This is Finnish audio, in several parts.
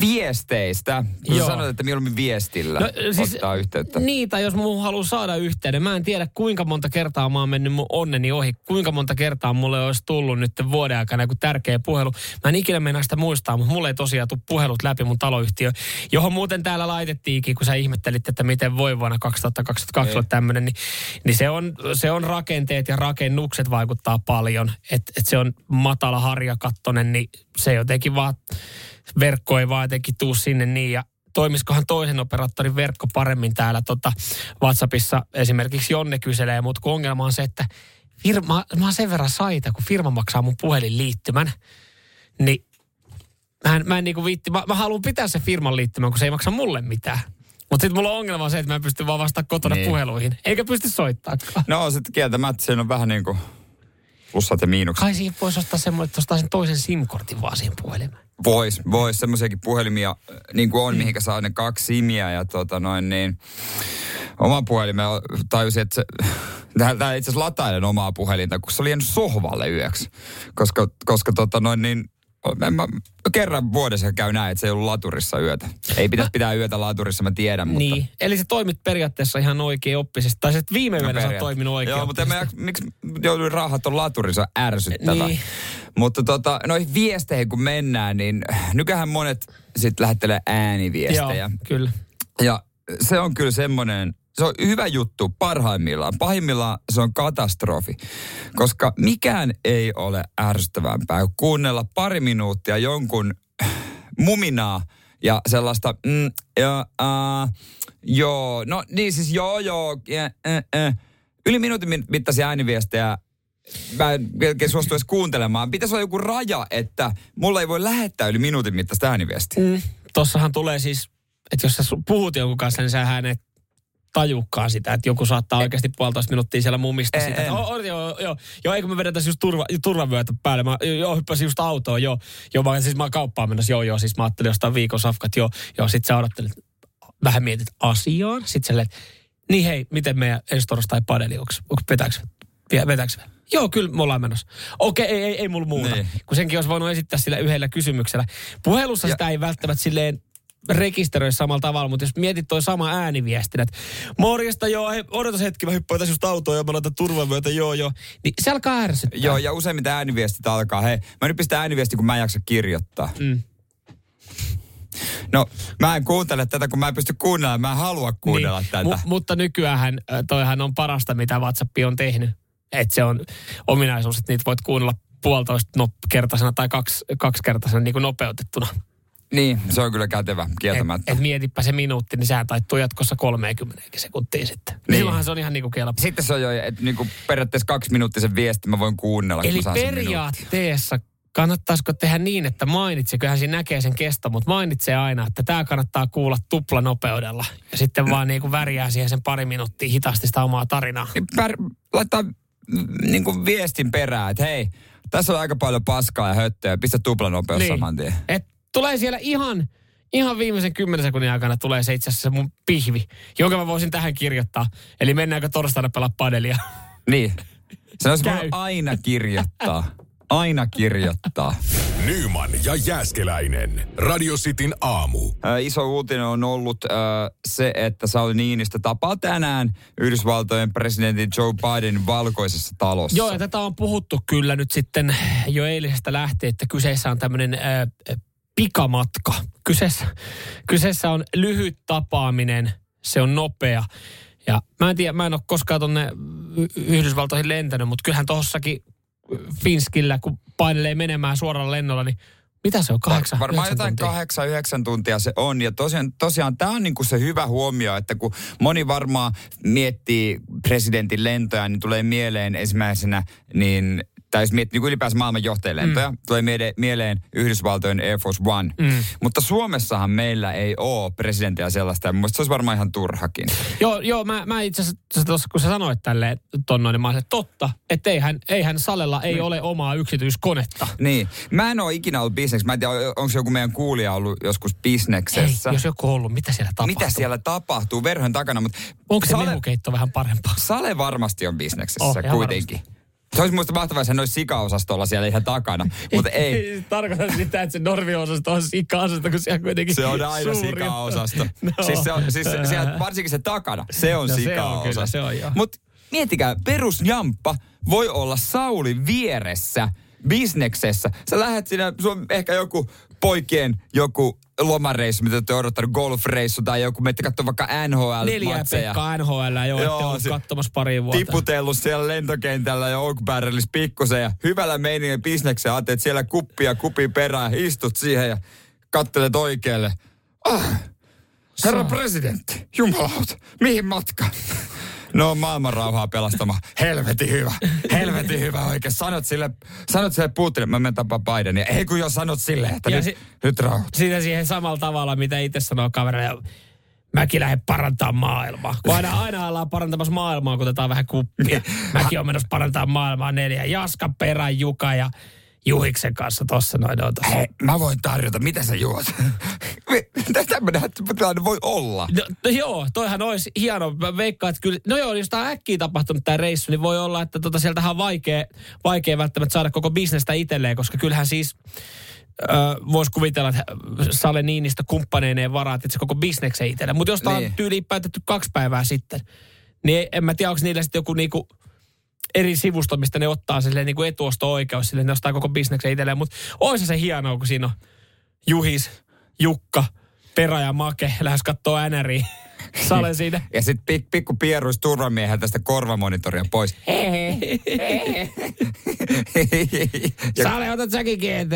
viesteistä, kun Joo. sanoit, että mieluummin viestillä no, siis, ottaa yhteyttä. Niin, tai jos mun haluaa saada yhteyden. Mä en tiedä, kuinka monta kertaa mä oon mennyt mun onneni ohi. Kuinka monta kertaa mulle olisi tullut nyt vuoden aikana joku tärkeä puhelu. Mä en ikinä mennä sitä muistaa, mutta mulle ei tosiaan tule puhelut läpi mun taloyhtiö, johon muuten täällä laitettiinkin, kun sä ihmettelit, että miten voi vuonna 2022 olla tämmöinen, niin, niin se, on, se on rakenteet ja rakennukset vaikuttaa paljon. Että et se on matala harjakattonen, niin se jotenkin vaan verkko ei vaan jotenkin tuu sinne niin ja toimisikohan toisen operaattorin verkko paremmin täällä tota WhatsAppissa esimerkiksi Jonne kyselee, mutta kun ongelma on se, että firma, mä oon sen verran saita, kun firma maksaa mun puhelinliittymän, niin mä en, mä en niinku viitti, mä, mä haluan pitää se firman liittymän, kun se ei maksa mulle mitään. Mutta sitten mulla on ongelma se, että mä en pysty vaan vastaamaan kotona Niin. puheluihin. Eikä pysty soittaakaan. No sitten kieltämättä siinä on vähän niin kuin plussat ja miinukset. Kai siihen voisi ostaa semmoinen, että ostaa sen toisen SIM-kortin vaan siihen puhelimeen. Vois, vois. Semmoisiakin puhelimia äh, niin kuin on, mihinkä saa ne kaksi simiä ja tota noin niin. Oma puhelimen tajusin, että se, tää itse asiassa latailen omaa puhelinta, kun se oli jäänyt sohvalle yöksi. Koska, koska tota noin niin, mä, kerran vuodessa käy näin, että se ei ollut laturissa yötä. Ei pitäisi pitää yötä laturissa, mä tiedän, mutta... Niin, eli se toimit periaatteessa ihan oikein oppisesti. Tai että viime yönä sä oot toiminut oikein Joo, mutta mä, miksi jouduin raahat on laturissa, ärsyttävää. Niin. Mutta tota, noihin viesteihin kun mennään, niin nykähän monet sitten lähettelee ääniviestejä. Joo, kyllä. Ja se on kyllä semmoinen, se on hyvä juttu parhaimmillaan. Pahimmillaan se on katastrofi, koska mikään ei ole ärsyttävämpää kuin kuunnella pari minuuttia jonkun muminaa ja sellaista, mm, ja, uh, joo, no niin siis joo, joo, ja, äh, äh. yli minuutin mit- mittaisia ääniviestejä mä en melkein suostu edes kuuntelemaan. Pitäisi olla joku raja, että mulla ei voi lähettää yli minuutin mittaista ääniviestiä. Mm. Tossahan tulee siis, että jos sä puhut jonkun kanssa, niin sähän et tajukkaan sitä, että joku saattaa oikeasti puolitoista minuuttia siellä mumista En- sitä. Että, oh, oh, joo, joo, joo, eikö me vedetä just turva, turvavyötä päälle? Mä, joo, hyppäsin just autoon, joo. Joo, mä, siis mä kauppaan menossa, joo, joo. Siis mä ajattelin jostain viikon safkat, joo. Joo, sit sä odottelet, vähän mietit asiaan. Sit sä silleen, niin hei, miten meidän ensi torstai padeli, onko, onko vetääks, vetääks? Joo, kyllä me ollaan menossa. Okei, ei, ei, ei mulla muuta. Niin. Kun senkin olisi voinut esittää sillä yhdellä kysymyksellä. Puhelussa Ja- sitä ei välttämättä silleen rekisteröi samalla tavalla, mutta jos mietit toi sama ääniviestinä, että morjesta joo, hei, odotas hetki, mä hyppään tässä just autoon ja mä laitan turvamyötä, joo joo, niin se alkaa ärsyttää. Joo, ja useimmiten ääniviestit alkaa, hei, mä nyt pistän ääniviesti, kun mä en jaksa kirjoittaa. Mm. No, mä en kuuntele tätä, kun mä en pysty kuunnella, mä en halua kuunnella niin, tätä. Mu- mutta nykyään toihan on parasta, mitä WhatsApp on tehnyt. Että se on ominaisuus, että niitä voit kuunnella puolitoista no, kertaisena tai kaksi, kaksikertaisena niin kuin nopeutettuna. Niin, se on kyllä kätevä, Et, kieltämättä. et mietipä se minuutti, niin sehän taittuu jatkossa 30 sekuntia sitten. Niin. Niin. Silloinhan se on ihan niin kuin kelpo. Sitten se on jo, että niinku periaatteessa kaksi minuuttisen viesti mä voin kuunnella, kun Eli minuutin. periaatteessa kannattaisiko tehdä niin, että mainitsee, kyllähän siinä näkee sen kesto, mutta mainitsee aina, että tämä kannattaa kuulla tuplanopeudella. Ja sitten vaan niin kuin värjää siihen sen pari minuuttia hitaasti sitä omaa tarinaa. Niin Pär, laittaa mm, niin kuin viestin perään, että hei, tässä on aika paljon paskaa ja höttöä, pistä tuplanopeus niin. saman tien. Et tulee siellä ihan, ihan viimeisen kymmenen sekunnin aikana tulee se itse asiassa mun pihvi, jonka mä voisin tähän kirjoittaa. Eli mennäänkö torstaina pelaa padelia? Niin. Se olisi voinut aina kirjoittaa. Aina kirjoittaa. Nyman ja Jääskeläinen. Radio Cityn aamu. Ö, iso uutinen on ollut ö, se, että Sauli Niinistö tapaa tänään Yhdysvaltojen presidentin Joe Bidenin valkoisessa talossa. Joo, ja tätä on puhuttu kyllä nyt sitten jo eilisestä lähtien, että kyseessä on tämmöinen äh, pikamatka. Kyseessä, kyseessä on lyhyt tapaaminen, se on nopea. Ja mä en tiedä, mä en ole koskaan tonne Yhdysvaltoihin lentänyt, mutta kyllähän tossakin Finskillä, kun painelee menemään suoraan lennolla, niin mitä se on, kahdeksan, Varmaan jotain tuntia? kahdeksan, yhdeksän tuntia se on. Ja tosiaan, tosiaan tämä on niinku se hyvä huomio, että kun moni varmaan miettii presidentin lentoja, niin tulee mieleen ensimmäisenä niin tai jos miettii niin ylipäänsä maailman johtajalentoja, mm. tulee mieleen, mieleen Yhdysvaltojen Air Force One. Mm. Mutta Suomessahan meillä ei ole presidenttiä sellaista, ja mun se olisi varmaan ihan turhakin. Joo, joo mä, mä itse asiassa tuossa, kun sä sanoit tälleen ton noin, niin mä olisin, totta, että eihän, eihän Salella ei mm. ole omaa yksityiskonetta. Niin. Mä en ole ikinä ollut bisneks. Mä en tiedä, onko joku meidän kuulija ollut joskus bisneksessä. Ei, jos joku on ollut, mitä siellä tapahtuu? Mitä siellä tapahtuu verhon takana? Mutta onko se Sale, mehukeitto vähän parempaa? Sale varmasti on bisneksessä oh, kuitenkin. Varmasti. Se olisi muista mahtavaa, että hän olisi sikaosastolla siellä ihan takana, mutta ei. Tarkoitan sitä, että se normiosasto on sikaosasto, kun siellä kuitenkin Se on aina sikaosasto. no. Siis, se on, siis se, siellä, varsinkin se takana, se on no, sikaosasto. Se on kyllä, se on Mutta miettikää, perusjamppa voi olla Sauli vieressä bisneksessä. Sä lähdet sinne, on ehkä joku poikien joku lomareissu, mitä te odottanut, golfreissu tai joku, menette katsoa vaikka NHL Neljä Pekka NHL, joo, joo ette ollut katsomassa pari vuotta. Tiputellut siellä lentokentällä ja Oak Barrelissa pikkusen ja hyvällä meiningin bisneksen, että siellä kuppia kupi perään, istut siihen ja kattelet oikealle. Ah, herra presidentti, jumalauta, mihin matka? No maailman rauhaa pelastama. Helvetin hyvä. Helvetin hyvä oikein. Sanot sille, sanot sille Putinille, mä menen tapaa Bidenia. Ei kun jo sanot sille, että ja nyt, si- nyt rauhoit. Siitä siihen samalla tavalla, mitä itse sanoo kaverille. Mäkin lähden parantaa maailmaa. Kun aina, aina ollaan parantamassa maailmaa, kun otetaan vähän kuppia. Mäkin on menossa parantaa maailmaa neljä. Jaska, Perä, Juka ja Juhiksen kanssa tossa noin on tossa. Hei, mä voin tarjota, mitä sä juot? Tämmöinen tilanne voi olla. No, no, joo, toihan olisi hieno. Mä veikkaan, että kyllä, no joo, jos tämä on äkkiä tapahtunut tämä reissu, niin voi olla, että tota, sieltähän on vaikea, vaikea välttämättä saada koko bisnestä itselleen, koska kyllähän siis voisi kuvitella, että Sale Niinistä kumppaneineen varaat että se koko bisneksen itselleen. Mutta jos tämä niin. on tyyliin päätetty kaksi päivää sitten, niin en mä tiedä, onko niillä sitten joku niinku eri sivusto, mistä ne ottaa silleen niin kuin etuosto-oikeus, silleen ne ostaa koko bisneksen itselleen. Mutta olisi se hienoa, kun siinä on Juhis, Jukka, Pera ja Make lähes kattoo NRI. Sale siinä. Ja sitten pik, pikku pieruis turvamiehen tästä korvamonitoria pois. Sale, otat säkin GT.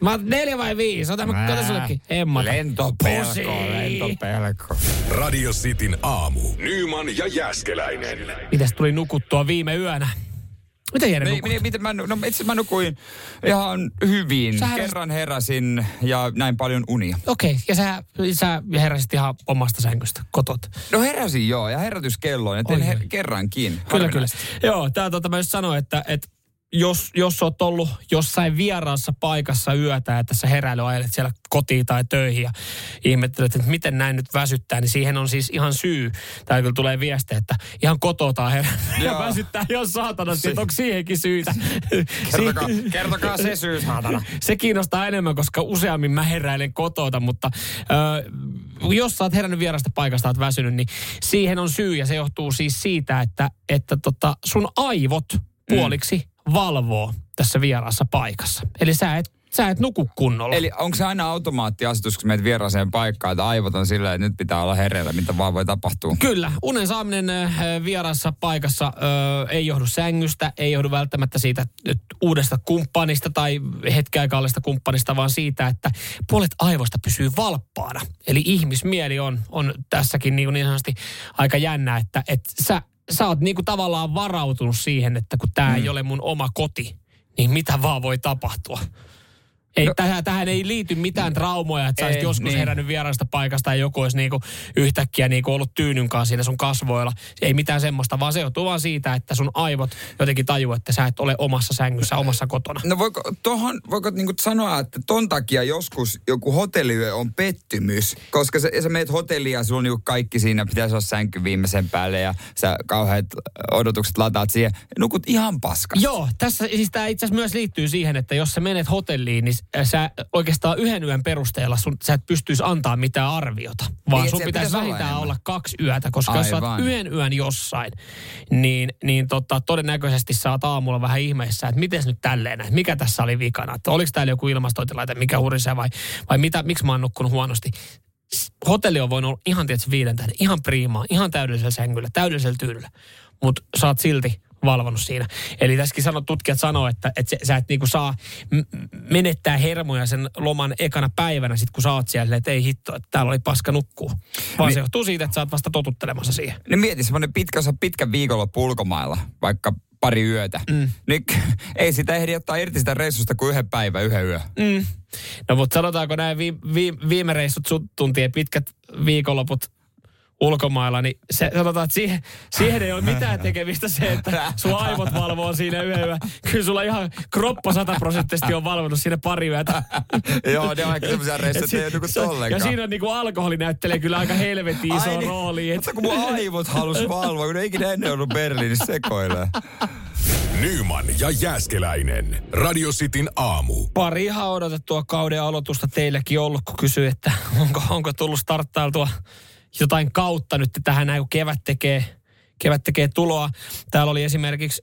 Mä oon neljä vai viisi? Ota mä kato sullekin. Emma. Lentopelko, lentopelko. Radio Cityn aamu. Nyman ja Jäskeläinen. Mitäs tuli nukuttua viime yönä? Miten Jere nukut? Miten, miten mä, no itse mä nukuin ihan hyvin. Sä Kerran heräsin ja näin paljon unia. Okei, okay. ja sä, sä heräsit ihan omasta sängystä, kotot? No heräsin joo, ja herätyskelloin, ja tein her- kerrankin. Kyllä, kyllä. Joo, tää tota mä just sanoin, että, että jos, jos oot ollut jossain vieraassa paikassa yötä, että sä heräily ajelet siellä kotiin tai töihin ja ihmettelet, että miten näin nyt väsyttää, niin siihen on siis ihan syy. Tai kyllä tulee viesti, että ihan kototaan herää. väsyttää jos saatana, si- että onko siihenkin syytä. kertokaa, kertokaa se syy, saatana. se kiinnostaa enemmän, koska useammin mä heräilen kotota, mutta äh, jos sä oot herännyt vierasta paikasta, oot väsynyt, niin siihen on syy ja se johtuu siis siitä, että, että tota, sun aivot puoliksi mm valvoo tässä vieraassa paikassa. Eli sä et sä et nuku kunnolla. Eli onko se aina automaattiasetus, kun menet vieraaseen paikkaan, että aivot on silleen, että nyt pitää olla hereillä, mitä vaan voi tapahtua? Kyllä. Unen saaminen vieraassa paikassa ö, ei johdu sängystä, ei johdu välttämättä siitä uudesta kumppanista tai hetkeaikaallisesta kumppanista, vaan siitä, että puolet aivoista pysyy valppaana. Eli ihmismieli on, on tässäkin niin, niin sanotusti aika jännä, että, että sä sä oot niinku tavallaan varautunut siihen, että kun tämä mm. ei ole mun oma koti, niin mitä vaan voi tapahtua. Ei, no, tähän, tähän ei liity mitään traumoja, että sä olisit joskus niin. herännyt vieraasta paikasta ja joku olisi niinku yhtäkkiä niinku ollut tyynyn kanssa siinä sun kasvoilla. Ei mitään semmoista, vaan se johtuu vaan siitä, että sun aivot jotenkin tajuu, että sä et ole omassa sängyssä, omassa kotona. No voiko, tohon, voiko niinku sanoa, että ton takia joskus joku hotelliyö on pettymys, koska sä, sä meet hotelliin ja sulla on niinku kaikki siinä, pitäisi olla sänky viimeisen päälle ja sä kauheat odotukset lataat siihen. Nukut ihan paskasti. Joo, tässä siis tämä itse asiassa myös liittyy siihen, että jos sä menet hotelliin, niin sä oikeastaan yhden yön perusteella sun, sä et pystyisi antaa mitään arviota, vaan niin, sun pitäisi vähintään olla, olla kaksi yötä, koska Aivan. jos sä oot yhden yön jossain, niin, niin tota, todennäköisesti sä oot aamulla vähän ihmeessä, että miten nyt tälleen, että mikä tässä oli vikana, että oliko täällä joku ilmastointilaite, mikä hurisee vai, vai mitä, miksi mä oon nukkunut huonosti hotelli on voinut olla ihan tietysti viiden tähden, ihan priimaa, ihan täydellisellä sängyllä, täydellisellä tyydyllä. Mutta sä oot silti valvonnut siinä. Eli tässäkin sano, tutkijat sanoo, että, että sä et niinku saa menettää hermoja sen loman ekana päivänä, sit kun sä oot siellä, että ei hitto, että täällä oli paska nukkuu. Vaan Mi- se johtuu siitä, että sä oot vasta totuttelemassa siihen. Niin mieti semmoinen pitkä, pitkä viikonloppu ulkomailla, vaikka pari yötä. Mm. Niin ei sitä ehdi ottaa irti sitä reissusta kuin yhden päivän, yhden yö. Mm. No mutta sanotaanko näin vi, vi, viime reissut tuntien pitkät viikonloput ulkomailla, niin se, sanotaan, että siihen, siihen ei ole mitään tekemistä se, että sun aivot valvoo siinä yöllä. Kyllä sulla ihan kroppa sataprosenttisesti on valvonut siinä pari yötä. Joo, ne on aika semmoisia reissuja, että ei ole tollenkaan. Ja siinä on niin kuin alkoholi näyttelee kyllä aika helvetin iso niin, rooli. Mutta kun mun aivot halus valvoa, kun ne ikinä ennen ollut Berliinissä sekoilee. Nyman ja Jääskeläinen. Radio Cityn aamu. Pari ihan odotettua kauden aloitusta teillekin ollut, kun kysyi, että onko, onko tullut starttailtua jotain kautta nyt tähän näin, kun kevät tekee, kevät tekee tuloa. Täällä oli esimerkiksi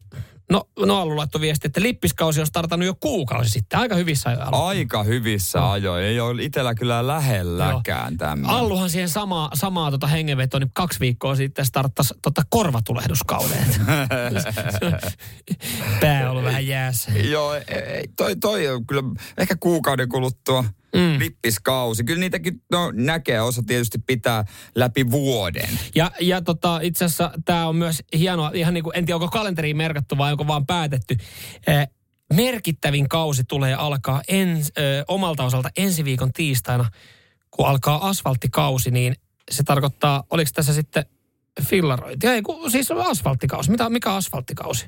No, no Allu laittoi viesti, että lippiskausi on startannut jo kuukausi sitten. Aika hyvissä ajoin. Aika hyvissä no. ajoin. Ei ole itsellä kyllä lähelläkään tämmöinen. Alluhan siihen samaa, samaa tota hengenvetoa, niin kaksi viikkoa sitten starttasi tota korvatulehduskauden. Pää on ollut vähän jäässä. Joo, toi, toi on kyllä ehkä kuukauden kuluttua – mm. lippiskausi. Kyllä niitäkin no, näkee, osa tietysti pitää läpi vuoden. Ja, ja tota, itse asiassa tämä on myös hienoa, ihan niin kuin, en tiedä onko kalenteriin merkattu vai onko vaan päätetty. Eh, merkittävin kausi tulee alkaa ens, ö, omalta osalta ensi viikon tiistaina, kun alkaa asfalttikausi, niin se tarkoittaa, oliko tässä sitten fillarointi? Ei, kun, siis asfalttikausi. Mitä, mikä asfalttikausi?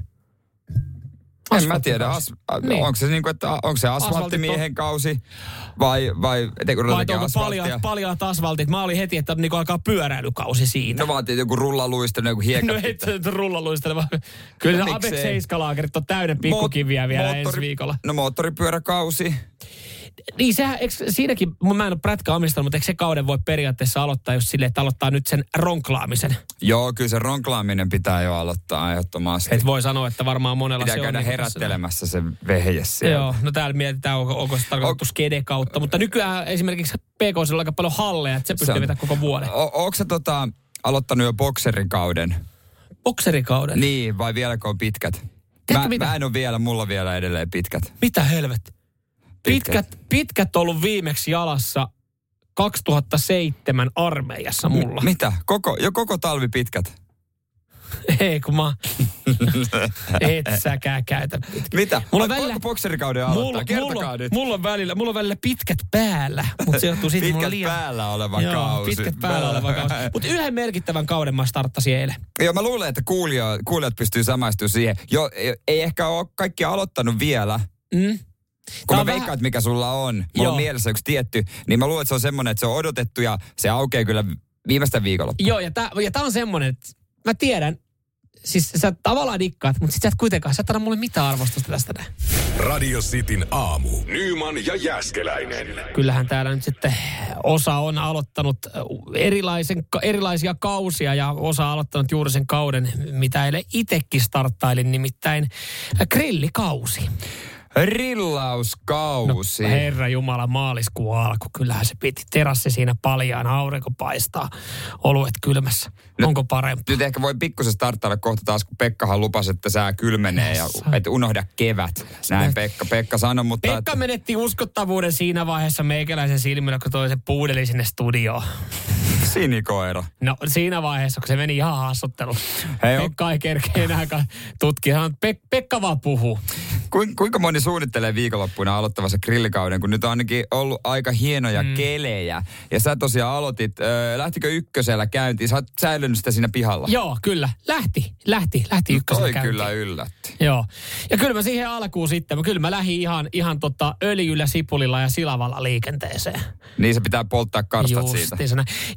En mä tiedä, as, niin. onko se niin kuin, että onko se asfalttimiehen kausi vai, vai, vai onko paljon, paljon asfaltit? Mä olin heti, että niin alkaa pyöräilykausi siinä. No vaatii joku rullaluistelu, joku hiekka. No se rullaluistelu, vaan kyllä no, se Abex 7 on täyden pikkukiviä vielä moottori, ensi viikolla. No moottoripyöräkausi. Niin sehän, eikö, siinäkin, mä en ole prätkä omistanut, mutta eikö se kauden voi periaatteessa aloittaa just silleen, että aloittaa nyt sen ronklaamisen? Joo, kyllä se ronklaaminen pitää jo aloittaa ehdottomasti. Et voi sanoa, että varmaan monella pitää se käydä on. Pitää niin herättelemässä se vehje siellä. Joo, no täällä mietitään, onko, onko se tarkoitettu skede kautta, mutta nykyään esimerkiksi PK on aika paljon halleja, että se pystyy vetämään koko vuoden. O- onko se tota, aloittanut jo bokserikauden? Bokserikauden? Niin, vai vieläkö on pitkät? mä, mitä? mä en ole vielä, mulla vielä edelleen pitkät. Mitä helvet? Pitkät, pitkät ollut viimeksi jalassa 2007 armeijassa mulla. M- mitä? Koko, jo koko talvi pitkät? Ei, kun mä... Et säkään käytä pitkät. Mitä? Mulla on välillä... bokserikauden aloittaa? Mulla, Kertokaa mulla, nyt. Mulla on, välillä, mulla on välillä pitkät päällä, mutta se johtuu siitä, pitkät mulla liian... päällä oleva Joo, kausi. pitkät päällä oleva kausi. Mutta yhden merkittävän kauden mä starttasin eilen. Joo, mä luulen, että kuulijat, kuulijat pystyy samaistumaan siihen. Jo, ei ehkä ole kaikki aloittanut vielä. Mm. Kun mä veikkaan, vähän... mikä sulla on, mulla Joo. on mielessä yksi tietty, niin mä luulen, että se on semmoinen, että se on odotettu ja se aukeaa kyllä viimeistä viikolla. Joo, ja tää, ja tää on semmoinen, että mä tiedän, siis sä tavallaan dikkaat, mutta sit sä et kuitenkaan, sä et anna mulle mitään arvostusta tästä näin. Radio Cityn aamu. Nyman ja Jäskeläinen. Kyllähän täällä nyt sitten osa on aloittanut erilaisen, erilaisia kausia ja osa on aloittanut juuri sen kauden, mitä eilen itsekin starttailin, nimittäin grillikausi. Rillauskausi. No, herra Jumala, maaliskuun alku. Kyllähän se piti. Terassi siinä paljaan, aurinko paistaa, oluet kylmässä. No, Onko parempi? Nyt ehkä voi pikkusen starttailla kohta taas, kun Pekkahan lupasi, että sää kylmenee ja et unohda kevät. Näin Pekka, Pekka sanoi, mutta... Pekka että... menetti uskottavuuden siinä vaiheessa meikäläisen silmillä, kun toi se puudeli sinne studioon. Sinikoira. No siinä vaiheessa, kun se meni ihan haastattelu. Hei, Pekka ei kerkeä enää tutkia. Pek- Pekka vaan puhuu. Kuinka, kuinka moni suunnittelee viikonloppuna aloittavassa grillikauden, kun nyt on ainakin ollut aika hienoja mm. kelejä. Ja sä tosiaan aloitit, äh, lähtikö ykkösellä käyntiin? Sä oot säilynyt sitä siinä pihalla. Joo, kyllä. Lähti, lähti, lähti ykkösellä Toi käyntiin. kyllä yllätti. Joo. Ja kyllä mä siihen alkuun sitten, kyllä mä lähdin ihan, ihan tota öljyllä, sipulilla ja silavalla liikenteeseen. Niin se pitää polttaa karstat siitä.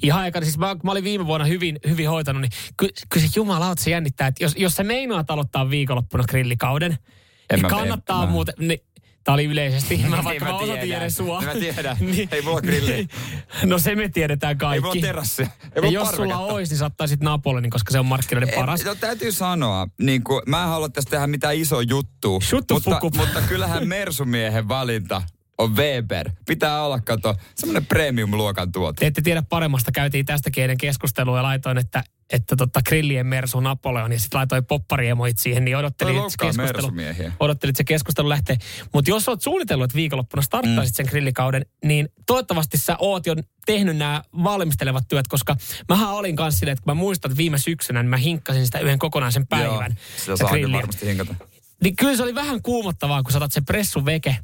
Ihan aikana, siis mä, mä olin viime vuonna hyvin, hyvin hoitanut, niin ky, kyllä se jumala se jännittää, että jos, jos sä meinaat aloittaa viikonloppuna grillikauden, en niin kannattaa en, muuten... Niin, Tämä oli yleisesti. Mä vaikka mä, mä osoitin edes sua. Mä tiedän. niin, ei mulla grilli. no se me tiedetään kaikki. Ei mulla terassi. Ei mulla ja jos sulla olisi, niin saattaisit Napoleonin, koska se on markkinoiden paras. No täytyy sanoa, niin kuin, mä en halua tästä tehdä mitään iso juttu. mutta, mutta kyllähän Mersumiehen valinta on Weber. Pitää olla, kato, semmoinen premium-luokan tuote. Te ette tiedä paremmasta. Käytiin tästä kielen keskustelua ja laitoin, että, että tota grillien Mersu Napoleon ja sitten laitoin poppariemoit siihen, niin odottelin, että se keskustelu, odottelin, että se keskustelu lähtee. Mutta jos olet suunnitellut, että viikonloppuna starttaisit Mm. sen grillikauden, niin toivottavasti sä oot jo tehnyt nämä valmistelevat työt, koska mähän olin kanssa silleen, että kun mä muistan, että viime syksynä, niin mä hinkkasin sitä yhden kokonaisen päivän. Joo, sitä saa varmasti hinkata. Niin kyllä se oli vähän kuumottavaa, kun sä otat sen pressun veke.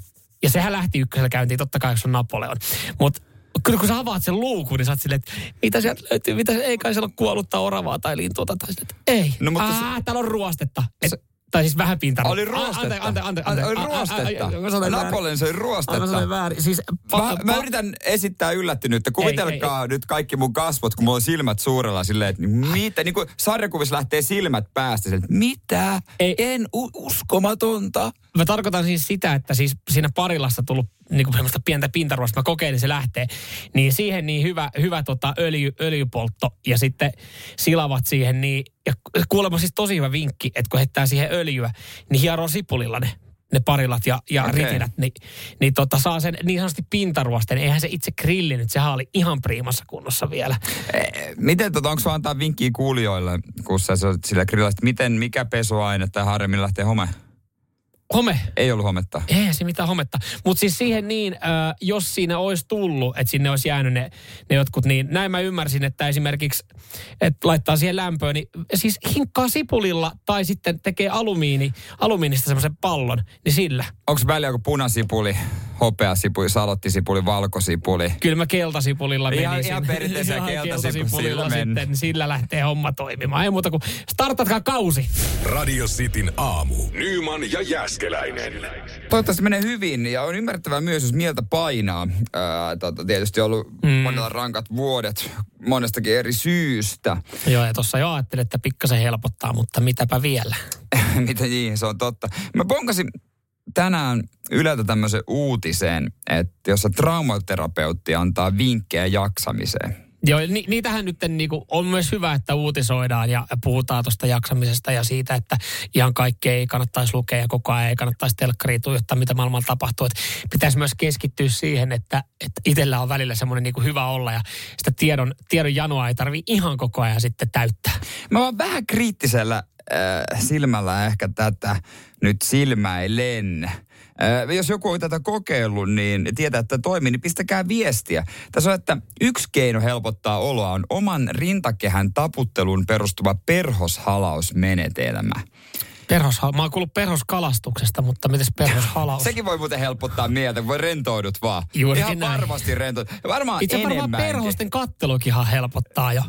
Ja sehän lähti ykkösellä käyntiin, totta kai, jos on Napoleon. Mutta kyllä kun sä avaat sen luukun, niin sä oot silleen, että mitä sieltä löytyy, mitä, ei kai siellä ole kuollutta oravaa tai lintuota. Tai silleen, että ei, No, mutta Ää, täällä on ruostetta. Et, tai siis vähän pintaa. Oli ruostetta. Ante, ante, ante. Oli ruostetta. mä. Napoleon söi Mä ruostetta. sanoin väärin. Siis, Mä, pa- mä pa- yritän esittää yllättynyttä. Kuvitelkaa nyt kaikki mun kasvot, kun mulla on silmät suurella silleen, että mitä, niin kuin sarjakuvissa lähtee silmät päästä. Silleen, että mitä? Ei. En u- uskomatonta. Mä tarkoitan siis sitä, että siis siinä parilassa tullut niin kuin semmoista pientä pintaruosta, mä kokeilin, se lähtee. Niin siihen niin hyvä, hyvä tota öljy, öljypoltto ja sitten silavat siihen niin, ja kuulemma siis tosi hyvä vinkki, että kun heittää siihen öljyä, niin hieroo sipulilla ne ne parilat ja, ja okay. ritinät, niin, niin tota, saa sen niin sanotusti pintaruosten. Eihän se itse grilli nyt, sehän oli ihan priimassa kunnossa vielä. Eh, Miten, tota, onko sulla antaa vinkkiä kuulijoille, kun sä sillä että miten, mikä pesuaine tai harjemmin lähtee home? Home, Ei ollut hometta. Ei se mitään hometta. Mutta siis siihen niin, äh, jos siinä olisi tullut, että sinne olisi jäänyt ne, ne jotkut, niin näin mä ymmärsin, että esimerkiksi, että laittaa siihen lämpöön, niin siis hinkkaa sipulilla tai sitten tekee alumiini, alumiinista semmoisen pallon, niin sillä. Onko väliä joku punasipuli, hopeasipuli, salottisipuli, valkosipuli? Kyllä mä keltasipulilla menisin. Ihan- ihan perinteisellä keltasipulilla sitten, niin sillä lähtee homma toimimaan. Ei muuta kuin startatkaa kausi. Radio Cityn aamu. Nyman ja Jäskeläinen. Toivottavasti menee hyvin ja on ymmärrettävää myös, jos mieltä painaa. Ää, tota, tietysti on ollut mm. monella rankat vuodet monestakin eri syystä. Joo, ja tuossa jo ajattelin, että pikkasen helpottaa, mutta mitäpä vielä. Mitä niin, se on totta. Mä bonkasin tänään Yleltä tämmöisen uutisen, että jossa traumaterapeutti antaa vinkkejä jaksamiseen. Joo, ni, niitähän nyt niinku, on myös hyvä, että uutisoidaan ja puhutaan tuosta jaksamisesta ja siitä, että ihan kaikkea ei kannattaisi lukea ja koko ajan ei kannattaisi telkkariin tuijottaa, mitä maailmalla tapahtuu. Et pitäisi myös keskittyä siihen, että, että itsellä on välillä semmoinen niinku hyvä olla ja sitä tiedon, tiedon janoa ei tarvi ihan koko ajan sitten täyttää. Mä vaan vähän kriittisellä äh, silmällä ehkä tätä nyt silmäilen. Äh, jos joku on tätä kokeillut, niin tietää, että toimii, niin pistäkää viestiä. Tässä on, että yksi keino helpottaa oloa on oman rintakehän taputteluun perustuva perhoshalausmenetelmä. Perhos, mä oon kuullut perhoskalastuksesta, mutta mites perhoshalaus? Sekin voi muuten helpottaa mieltä, voi rentoudut vaan. Juurikin Ihan näin. varmasti rentoidut. Ja varmaan Itse varmaan perhosten kattelukinhan helpottaa jo.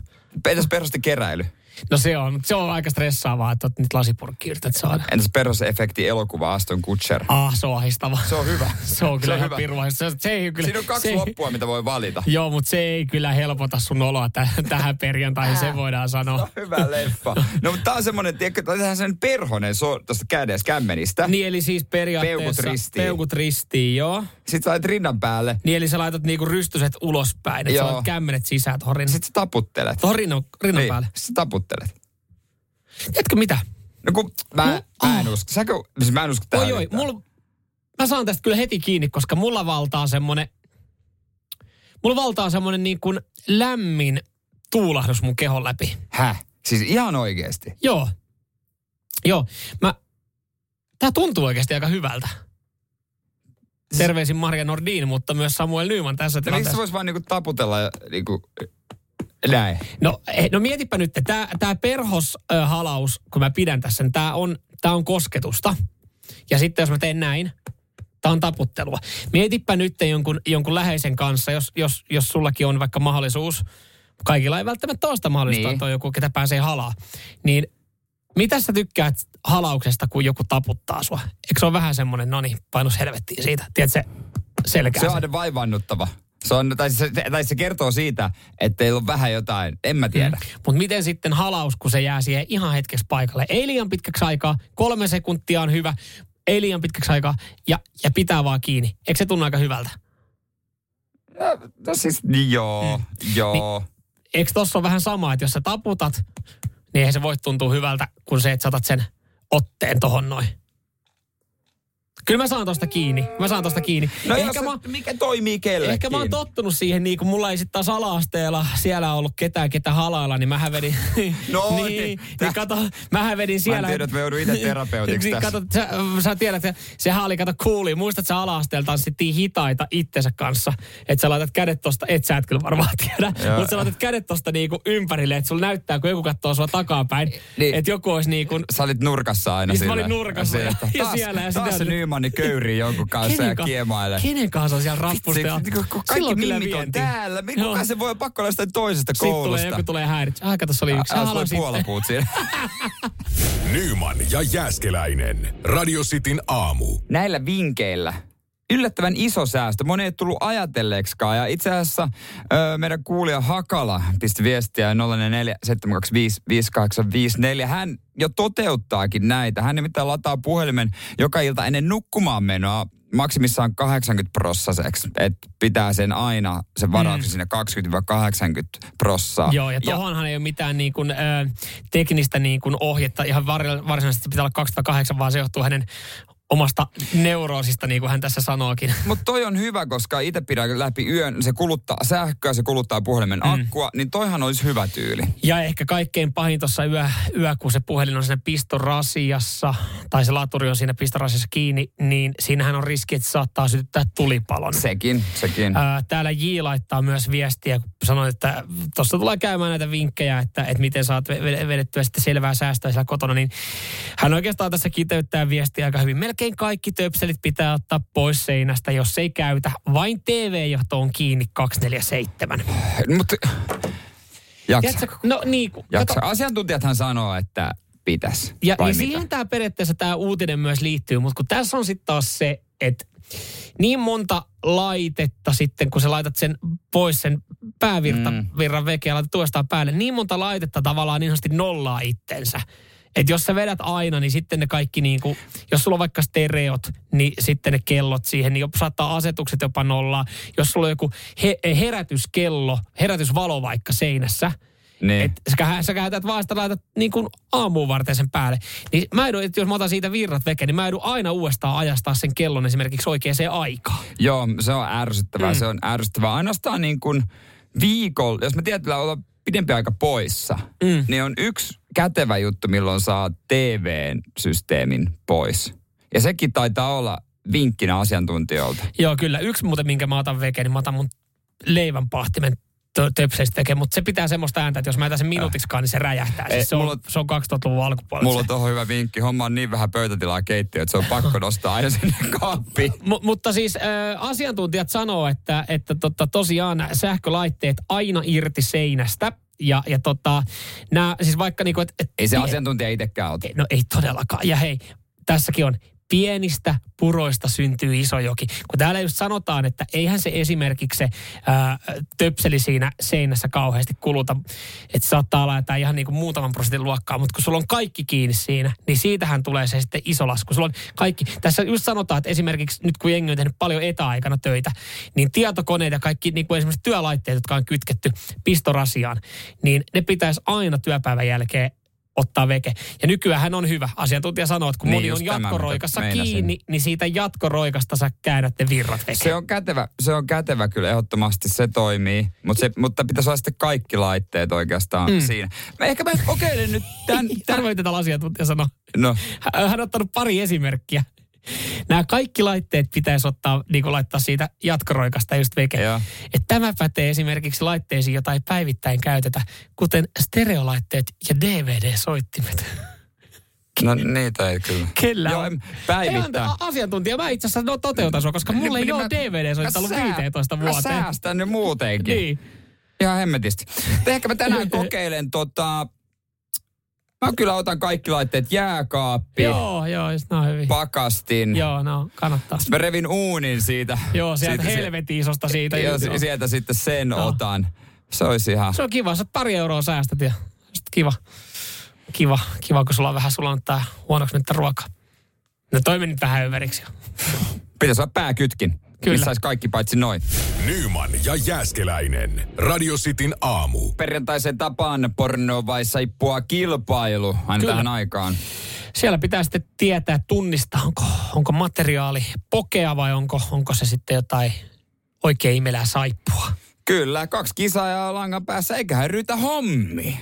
Entäs perhosten keräily? No se on, se on aika stressaavaa, että oot nyt lasipurkki yrität saada. Entäs perhosefekti elokuva Aston Kutcher? Ah, se on ahistava. Se on hyvä. Se on kyllä Se on ihan hyvä. Se, se ei kyllä, Siinä on kaksi se loppua, mitä voi valita. Joo, mutta se ei kyllä helpota sun oloa täh- tähän perjantaihin, se voidaan sanoa. Hyvä leffa. No mutta tää on semmonen, tiedätkö, tää on sen perhonen so, tuosta kädessä kämmenistä. Niin eli siis periaatteessa... Peukut ristiin. Peukut ristiin, joo. Sitten sä laitat rinnan päälle. Niin eli sä laitat niinku rystyset ulospäin, että sä laitat kämmenet sisään tuohon rinnan, Sitten sä taputtelet. tuohon rinnan, rinnan Niin, päälle. sit sä taputtelet. Tiedätkö mitä? No kun mä, Mu- mä en usko. Säkö, siis mä en usko tähän Oi oi, mulla, mä saan tästä kyllä heti kiinni, koska mulla valtaa semmonen, mulla valtaa semmonen niin kuin lämmin tuulahdus mun kehon läpi. Häh? Siis ihan oikeesti. Joo. Joo. Mä, tää tuntuu oikeasti aika hyvältä. Terveisin Maria Nordin, mutta myös Samuel Nyman tässä No miksi tilanteessa. se vois vaan niinku taputella ja niinku... Näin. No, eh, no mietipä nyt, tämä tää perhoshalaus, kun mä pidän tässä, niin tämä on, tää on kosketusta. Ja sitten jos mä teen näin, tämä on taputtelua. Mietipä nyt jonkun, jonkun läheisen kanssa, jos, jos, jos sullakin on vaikka mahdollisuus, kaikilla ei välttämättä ole sitä mahdollisuutta, Niin. että on joku, ketä pääsee halaa. Niin mitä sä tykkäät halauksesta, kun joku taputtaa sua? Eikö se ole vähän semmoinen, no niin, painus helvettiin siitä. Tiedätkö, selkää. Se on aina vaivannuttava. Se on, tai, se, tai se kertoo siitä, että teillä on vähän jotain, en mä tiedä. Mm. Mutta miten sitten halaus, kun se jää siihen ihan hetkeksi paikalle? Ei liian pitkäksi aikaa, kolme sekuntia on hyvä, ei liian pitkäksi aikaa ja, ja pitää vaan kiinni. Eikö se tunnu aika hyvältä? No siis, niin joo, mm. joo. Eikö tossa ole vähän sama, että jos sä taputat, niin eihän se voi tuntua hyvältä kuin se, että sä otat sen otteen tohon noin. Kyllä mä saan tosta kiinni. Mä saan tosta kiinni. No ehkä, jos, mä, mikä toimii kellekin? ehkä mä oon tottunut siihen, niin kun mulla ei sitten taas ala-asteella siellä ollut ketään, ketä halailla, niin mähän vedin... No, niin, niin. niin, kato, mähän vedin siellä... Mä en tiedä, että mä joudun itse terapeutiksi niin, kato, sä, sä tiedät, että sehän oli, kato, kuuli. Muistat, sä ala-asteella tanssittiin hitaita itsensä kanssa. Että sä laitat kädet tosta, et sä et kyllä varmaan tiedä, Joo. mutta sä laitat kädet tosta niinku ympärille, että sulla näyttää, kun joku katsoo sua takapäin, Niin. että joku olisi niinku Sä olit nurkassa aina Niin mä silleen. olin nurkassa ja- ja ja ja kanssa on siellä rappusta? Vitsi, ja- kun- kun kaikki silloin kyllä mimmit on vienti. täällä. Mi- Joo. Kuka se voi pakko olla jostain toisesta Sitten tulee, koulusta? joku tulee häiritsä. Ah, kato, se oli yksi. Ah, sulla sitten. puolapuut siinä. Nyman ja Jääskeläinen. Radio Cityn aamu. Näillä vinkeillä yllättävän iso säästö. Moni ei tullut ajatelleeksikaan. Ja itse asiassa ö, meidän kuulija Hakala pisti viestiä 0472558854. Hän jo toteuttaakin näitä. Hän nimittäin lataa puhelimen joka ilta ennen nukkumaan menoa maksimissaan 80 prossaseksi. Että pitää sen aina, sen varauksen mm. sinne 20-80 prossaa. Joo, ja tohonhan ei ole mitään niin kuin, ö, teknistä niin kuin ohjetta. Ihan var, varsinaisesti pitää olla 208, vaan se johtuu hänen omasta neuroosista, niin kuin hän tässä sanookin. Mutta toi on hyvä, koska itse pidän läpi yön, se kuluttaa sähköä, se kuluttaa puhelimen Mm. akkua, niin toihan olisi hyvä tyyli. Ja ehkä kaikkein pahin tuossa yö, yö, kun se puhelin on siinä pistorasiassa, tai se laturi on siinä pistorasiassa kiinni, niin siinähän on riski, että saattaa sytyttää tulipalon. Sekin, sekin. Ää, täällä J laittaa myös viestiä, kun sanoit, että tuossa tulee käymään näitä vinkkejä, että, että miten saat ve- vedettyä sitten selvää säästöä siellä kotona, niin hän oikeastaan tässä kiteyttää viestiä aika hyvin. Melkein kaikki töpselit pitää ottaa pois seinästä, jos ei käytä. Vain TV-johto on kiinni 247. Mutta jaksa. No niin, kun- jaksa. kato, Asiantuntijathan sanoo, että pitäisi. ja, ja siihen tämä periaatteessa tämä uutinen myös liittyy, mutta kun tässä on sitten taas se, että niin monta laitetta sitten, kun sä laitat sen pois sen päävirran Mm. veke ja laitat uudestaan päälle, niin monta laitetta tavallaan niin sanotusti nollaa itsensä. Että jos sä vedät aina, niin sitten ne kaikki niin kuin, jos sulla on vaikka stereot, niin sitten ne kellot siihen, niin jopa saattaa asetukset jopa nollaa. Jos sulla on joku he, herätyskello, herätysvalo vaikka seinässä, Niin. et sä, sä käytät vaan sitä laitat niin kuin aamuun varten sen päälle. Niin mä edun, että jos mä otan siitä virrat veke, niin mä edun aina uudestaan ajastaa sen kellon esimerkiksi oikeaan aikaan. Joo, se on ärsyttävää, Mm. se on ärsyttävää. Ainoastaan niin kuin viikolla, jos mä että olla pidempi aika poissa, Mm. niin on yksi kätevä juttu, milloin saa TV-systeemin pois. Ja sekin taitaa olla vinkkinä asiantuntijoilta. Joo, kyllä. Yksi muuten, minkä mä otan veke, niin mä otan mun leivänpahtimen tö- töpseistä veke, mutta se pitää semmoista ääntä, että jos mä jätän sen minuutiksikaan, niin se räjähtää. Ei, Siis se, on, mulla- se on 2000-luvun alkupuolella. Mulla on tuohon hyvä vinkki. Homma on niin vähän pöytätilaa keittiöön, että se on pakko nostaa aina sinne kaappiin. M- mutta siis äh, asiantuntijat sanoo, että, että tota, tosiaan sähkölaitteet aina irti seinästä. Ja, ja tota, nämä, siis vaikka niinku, et, et, Ei se asiantuntija itsekään ota. No ei todellakaan. Ja hei, tässäkin on pienistä puroista syntyy iso joki. Kun täällä just sanotaan, että eihän se esimerkiksi se ää, töpseli siinä seinässä kauheasti kuluta, että saattaa olla jotain ihan niin kuin muutaman prosentin luokkaa, mutta kun sulla on kaikki kiinni siinä, niin siitähän tulee se sitten iso lasku. Sulla on kaikki, tässä just sanotaan, että esimerkiksi nyt kun jengi on tehnyt paljon etäaikana töitä, niin tietokoneet ja kaikki niin kuin esimerkiksi työlaitteet, jotka on kytketty pistorasiaan, niin ne pitäisi aina työpäivän jälkeen ottaa veke. Ja nykyään on hyvä. Asiantuntija sanoo, että kun Niin, moni on tämä, jatkoroikassa meinasin. kiinni, niin siitä jatkoroikasta sä käännät ne virrat veke. Se on kätevä, se on kätevä kyllä ehdottomasti, se toimii. Mut se, mutta pitäisi olla sitten kaikki laitteet oikeastaan mm. siinä. Mä ehkä mä kokeilen nyt tämän, tämän Arvoin tätä asiantuntija sanoa. no, Hän hän on ottanut pari esimerkkiä. Nämä kaikki laitteet pitäisi ottaa, niin kuin laittaa siitä jatkoroikasta just veke. Että tämä pätee esimerkiksi laitteisiin, jota ei päivittäin käytetä, kuten stereolaitteet ja DVD-soittimet. no niitä ei kyllä. Kellä Joo, on? en päivittää. Hei, asiantuntija, mä itse asiassa no, toteutan sua, koska mulla ei Niin, ole mä- DVD-soittaa ollut mä sää- 15 Mä vuoteen. säästän ne muutenkin. Niin. Ihan hemmetisti. Ehkä mä tänään kokeilen tota... Mä kyllä otan kaikki laitteet jääkaappi, Joo, joo, just no hyvin. pakastin. Joo, no, kannattaa. Mä revin uunin siitä. Joo, sieltä siitä helvetin isosta siitä. Joo, Joo. sieltä sitten sen Joo. otan. Se olisi ihan... Se on kiva, sä pari euroa säästät ja sit kiva. Kiva, kiva, kun sulla on vähän sulanut tää huonoksi nyt ruoka. No toi meni nyt vähän överiksi jo. Pitäisi olla pääkytkin. Kyllä. missä olisi kaikki paitsi noin. Nyman ja Jääskeläinen. Radio Cityn aamu. Perjantaisen tapaan porno vai saippua kilpailu aina Kyllä. tähän aikaan. Siellä pitää sitten tietää, tunnistaa, onko, onko materiaali pokea vai onko, onko se sitten jotain oikein imelää saippua. Kyllä, kaksi kisaajaa langan päässä, eiköhän ryytä hommi.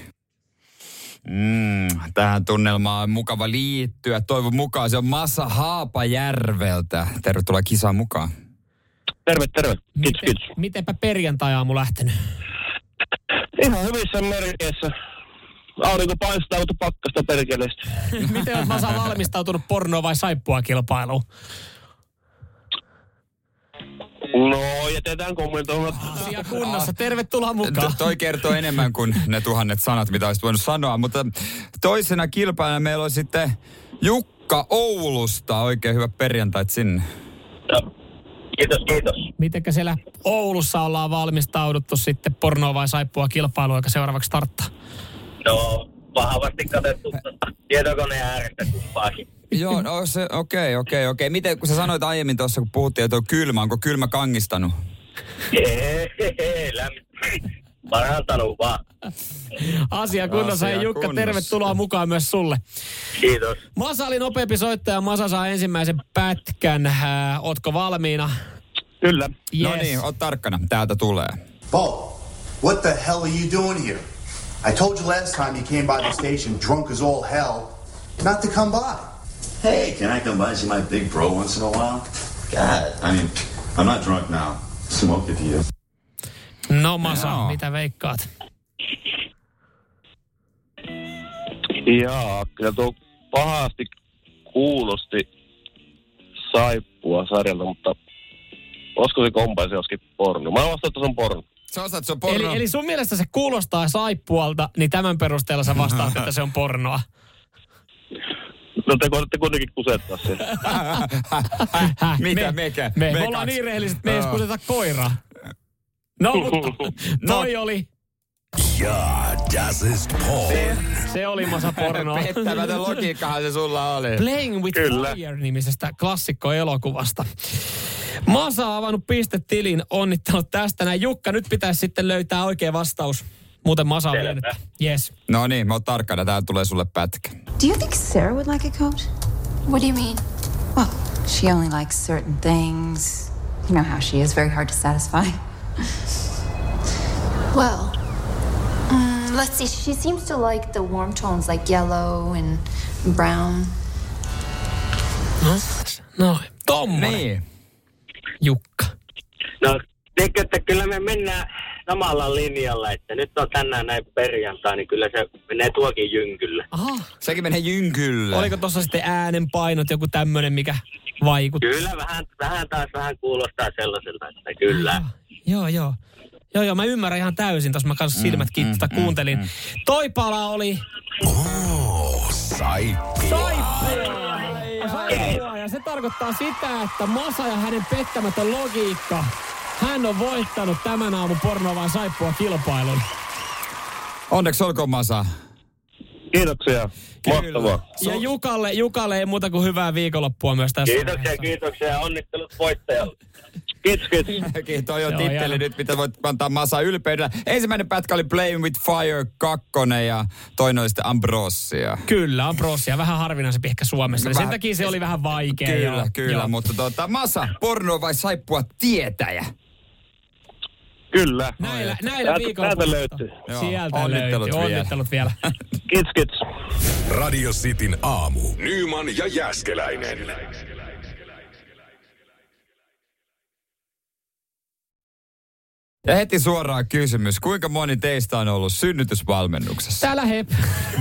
Mm, tähän tunnelmaan on mukava liittyä. Toivon mukaan se on Massa Haapajärveltä. Tervetuloa kisaan mukaan. Terve, terve. Kiitos, Miten, kiitos. mitenpä perjantai-aamu lähtenyt? Ihan hyvissä merkeissä. Aurinko paistaa, mutta pakkasta perkeleistä. Miten olet Masa valmistautunut pornoa vai saippua kilpailuun? No, jätetään kommentoimat. Asia kunnossa. Tervetuloa mukaan. To- toi kertoo enemmän kuin ne tuhannet sanat, mitä olisit voinut sanoa. Mutta toisena kilpailuna meillä on sitten Jukka Oulusta. Oikein hyvä perjantai sinne. Kiitos, kiitos. Mitenkä siellä Oulussa ollaan valmistauduttu sitten pornoa vai saippua kilpailuun, joka seuraavaksi starttaa? No, vahvasti katettu tietokoneen äärestä kumpaakin. Joo, no se, okei, okei, okei. Miten, kun sä sanoit aiemmin tuossa, kun puhuttiin, että on kylmä, onko kylmä kangistanut? Hehehe, lämmin. Parantanut vaan. Asia kunnossa. Asia Jukka, kunnossa. tervetuloa mukaan myös sulle. Kiitos. Masa oli nopeampi soittaja. Masa saa ensimmäisen pätkän. Äh, ootko valmiina? Kyllä. Yes. No niin, oot tarkkana. Täältä tulee. Bo, what the hell are you doing here? I told you last time you came by the station drunk as all hell not to come by. Hey, can I come by and see my big bro once in a while? God, I mean, I'm not drunk now. Smoke it to you. No Masa, Joo. mitä veikkaat? Jaa, kyllä tuo pahasti kuulosti saippua sarjalta, mutta olisiko se kompaisi joskin porno? Mä vastaan, että se on porno. Sä osaat, se on Eli, porno. eli sun mielestä se kuulostaa saippualta, niin tämän perusteella sä vastaat, että se on pornoa. No te koetatte kuitenkin kusettaa sen. Mitä, mekä? Me, me, Me ollaan niin rehelliset, että me ei Joo. kuseta koiraa. No, mutta toi oli, Ja, das ist porn. se oli Masa pornoa. Pettämätön logiikkahan se sulla oli. Playing with Kyllä. Fire-nimisestä klassikkoelokuvasta. Masa on avannut pistetilin, onnittelut tästä. Näin Jukka, nyt pitäisi sitten löytää oikea vastaus. Muuten Masa on vienyt. Yes. No niin, mä oon tarkkana. Täällä tulee sulle pätkä. Do you think Sarah would like a coat? What do you mean? Well, she only likes certain things. You know how she is, very hard to satisfy. Well, let's see. She seems to like the warm tones like yellow and brown. No, tommonen Niin. Jukka. No, tiedätkö, että kyllä me mennään samalla linjalla, että nyt on tänään näin perjantai, niin kyllä se menee tuokin jynkylle. Aha. Sekin menee jynkylle. Oliko tuossa sitten äänenpainot joku tämmönen, mikä vaikutti? Kyllä vähän, vähän taas vähän kuulostaa sellaiselta, että kyllä. Joo, joo. Joo, joo, mä ymmärrän ihan täysin. Tuossa mä kanssa silmät mm, kiinni, mm, kuuntelin. Mm, Toi pala oli Oh, saippua. saippua. Saippua. Ja se tarkoittaa sitä, että Masa ja hänen pettämätön logiikka, hän on voittanut tämän aamun porno vai saippua kilpailun. Onneksi olkoon Masa. Kiitoksia. Mahtavaa. Ja Jukalle, Jukalle ei muuta kuin hyvää viikonloppua myös tässä Kiitoksia, vaiheessa. kiitoksia ja onnittelut voittajalle. Kiitos, kiitos. Kiitos, toi on titteli nyt, mitä voit antaa Masa ylpeydellä. Ensimmäinen pätkä oli Playing with Fire 2 ja toinen oli sitten Ambrosia. Kyllä, on prossia. Vähän harvinaisempi ehkä Suomessa. Niin sen takia se oli vähän vaikea. Kyllä, joo. kyllä, Joo. mutta tota, Masa, porno vai saippua tietäjä? Kyllä. Näillä, näillä Täältä- viikolla. täältä löytyy. Joo, Sieltä onnittelut löytyy. vielä. Onnittelut vielä. Kiitos, kiitos. Radio Cityn aamu. Nyman ja Jääskeläinen. Ja heti suoraan kysymys, kuinka moni teistä on ollut synnytysvalmennuksessa? Täällä hep.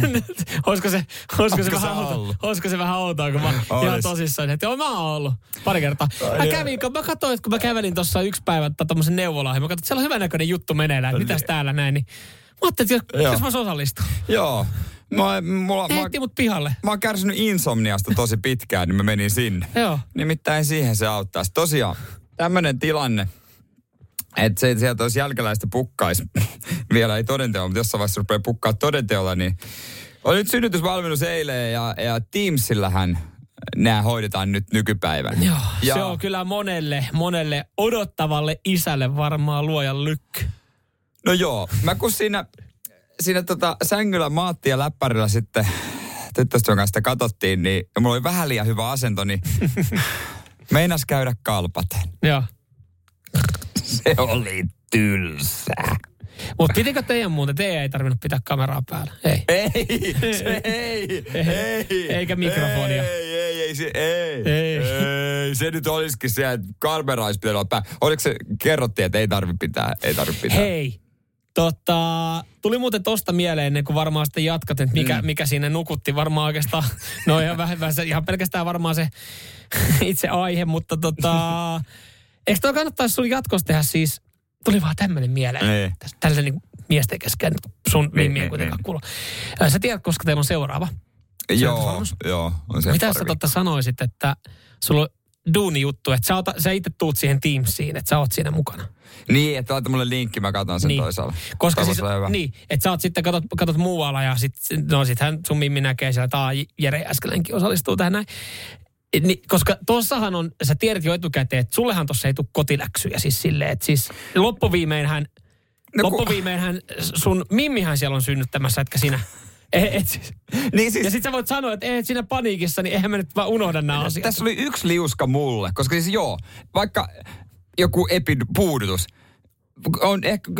olisiko se, olisiko se, Onko vähän outoa, olisiko se vähän outoa, kun mä Olis. ihan tosissaan, että joo, mä oon ollut pari kertaa. Mä kävin, kun mä katsoin, että kun mä kävelin tuossa yksi päivä tuommoisen neuvolaan, mä katsoin, että siellä on hyvänäköinen juttu meneillään, että mitäs täällä näin, niin mä ajattelin, että jos, Joo. jos mä osallistun. Joo. Mä, mulla, Ne mä, mut pihalle. mä oon kärsinyt insomniasta tosi pitkään, niin mä menin sinne. Joo. Nimittäin siihen se auttaisi. Tosiaan, tämmönen tilanne, että se, sieltä olisi jälkeläistä pukkaisi. Vielä ei todenteolla, mutta jossain vaiheessa rupeaa pukkaa todenteolla, niin oli nyt synnytysvalmennus eilen ja, ja Teamsillähän nämä hoidetaan nyt nykypäivänä. Joo, ja, se on kyllä monelle, monelle odottavalle isälle varmaan luojan lykky. No joo, mä kun siinä, siinä tota sängyllä maatti ja läppärillä sitten tyttöystävän kanssa sitä katsottiin, niin mulla oli vähän liian hyvä asento, niin meinas käydä kalpaten. Joo. Se oli tylsää. Mutta pitikö teidän muuten? Teidän ei tarvinnut pitää kameraa päällä. Ei. Ei, se, ei, ei. Eikä mikrofonia. Ei, ei, ei, se, ei, Ei. ei. Se nyt olisikin se, että kamera olisi pitänyt olla pää. Oliko se, kerrottiin, että ei tarvi pitää, ei tarvi pitää. Hei, Tota, tuli muuten tosta mieleen, ennen kuin varmaan sitten jatkat, että mikä, mm. mikä siinä nukutti. Varmaan oikeastaan, no ihan, vähän, vähän, ihan pelkästään varmaan se itse aihe, mutta tota, eikö toi kannattaisi sun jatkossa tehdä siis, tuli vaan tämmöinen mieleen. Ei. Tällaisen niin miesten kesken sun Niin, mimmiä niin, kuitenkaan niin. kuulu. Sä tiedät, koska teillä on seuraava. Joo, joo. On se Mitä sä totta sanoisit, että sulla on duuni juttu, että sä, ota, sä itse tuut siihen Teamsiin, että sä oot siinä mukana. Niin, että laita mulle linkki, mä katson sen Niin. toisaalla. Koska siis, hyvä. niin, että sä oot sitten, katot, katot muualla ja sit, no sittenhän sun mimmi näkee siellä, että Jere Äskelänkin osallistuu tähän näin. Ni, koska tossahan on, sä tiedät jo etukäteen, että sullehan tossa ei tule kotiläksyjä siis silleen, että siis loppuviimeinhän, No loppuviimeinhän sun mimmihän siellä on synnyttämässä, etkä sinä. Et, et, siis, Niin siis, ja sit sä voit sanoa, että et siinä paniikissa, niin eihän mä nyt vaan unohda nämä asiat. tässä oli yksi liuska mulle, koska siis joo, vaikka joku epipuudutus, on ehkä,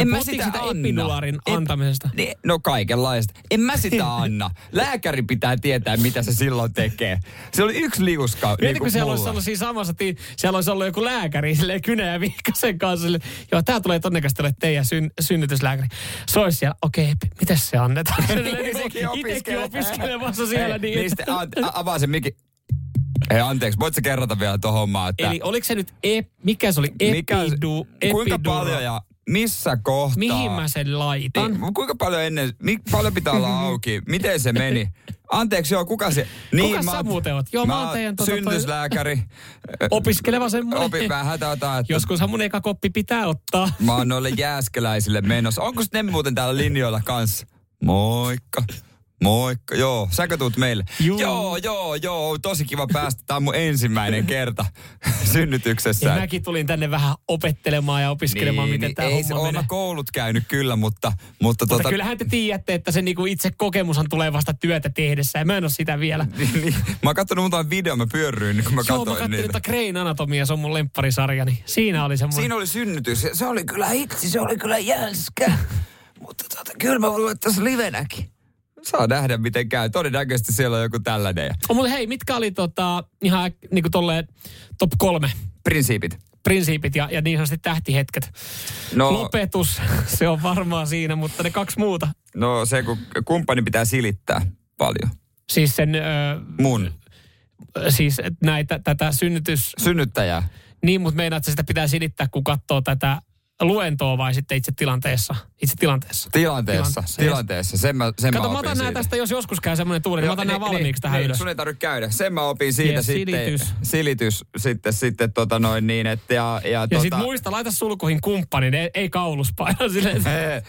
en mä sitä sitä anna. epidurarin Ep- antamisesta? Niin, no kaikenlaista. En mä sitä anna. Lääkäri pitää tietää, mitä se silloin tekee. Se oli yksi liuska. Mietitkö, niin kun siellä olisi mulla. ollut siinä samassa, ti- siellä olisi ollut joku lääkäri, silleen Kynä ja Vihkasen kanssa. Sille, Joo, tää tulee todennäköisesti ole teidän syn, synnytyslääkäri. Se olisi siellä, okei, okay, miten se annetaan? Niin, sekin Itsekin opiskelemassa Hei, siellä. Niin, niin sitten avaa se mikin. Hei, anteeksi, voit sä kerrata vielä tuohon hommaan, että... Eli oliko se nyt, ep, mikä se oli, mikä, epidu, kuinka epidura? paljon ja missä kohtaa? Mihin mä sen laitan? Niin, kuinka paljon ennen, mi, paljon pitää olla auki? Miten se meni? Anteeksi, joo, kuka se? Niin, Kuka sä oon- muuten oot? Joo, mä oon teidän toi- synnytyslääkäri. Opiskeleva semmoinen. Opin vähän tätä, että Joskushan mun eka koppi pitää ottaa. mä oon noille jääskeläisille menossa. Onko ne muuten täällä linjoilla kanssa? Moikka. Moikka, joo. Säkö tuut meille? Juu. Joo, joo, joo. Tosi kiva päästä. Tämä on mun ensimmäinen kerta synnytyksessä. Ja mäkin tulin tänne vähän opettelemaan ja opiskelemaan, miten tämä Niin, ei se homma menee. koulut käynyt kyllä, mutta, mutta, Mutta tota, kyllähän te tiedätte, että se niinku itse kokemushan tulee vasta työtä tehdessä ja mä en ole sitä vielä. niin, niin, mä oon kattonut muutaman videon, mä pyörryin, kun mä Joo, mä katsoin niitä. tota Grain Anatomia, se on mun lempparisarja, niin siinä oli semmoinen. Siinä oli synnytys. Se oli kyllä hitsi, se oli kyllä jänskä. Mutta tota, kyllä mä luulen, että tässä livenäkin. Saa nähdä, miten käy. Todennäköisesti siellä on joku tällainen. Oh, mutta hei, mitkä oli tota, ihan äk- niinku tolleen top kolme prinsiipit. prinsiipit ja, ja niin sanotusti tähtihetket? No, Lopetus, se on varmaan siinä, mutta ne kaksi muuta. no se, kun kumppani pitää silittää paljon. Siis sen, ö, Mun siis näitä, tätä synnytys, synnyttäjää. niin, mutta meinaat, että sitä pitää silittää, kun katsoo tätä luentoa vai sitten itse tilanteessa? Itse tilanteessa. Tilanteessa, Tilanteessa, tilanteessa. Sen mä, sen Kato, mä mä otan nämä tästä, jos joskus käy semmoinen tuuli, niin mä otan nämä niin, valmiiksi niin, tähän niin, ylös. Sun ei tarvitse käydä. Sen mä opin siitä Yes, sitten. silitys. Silitys sitten, sitten tota noin niin, että ja, ja, Ja tota, sit muista, laita sulkuihin kumppanin, ei, ei kauluspaino silleen.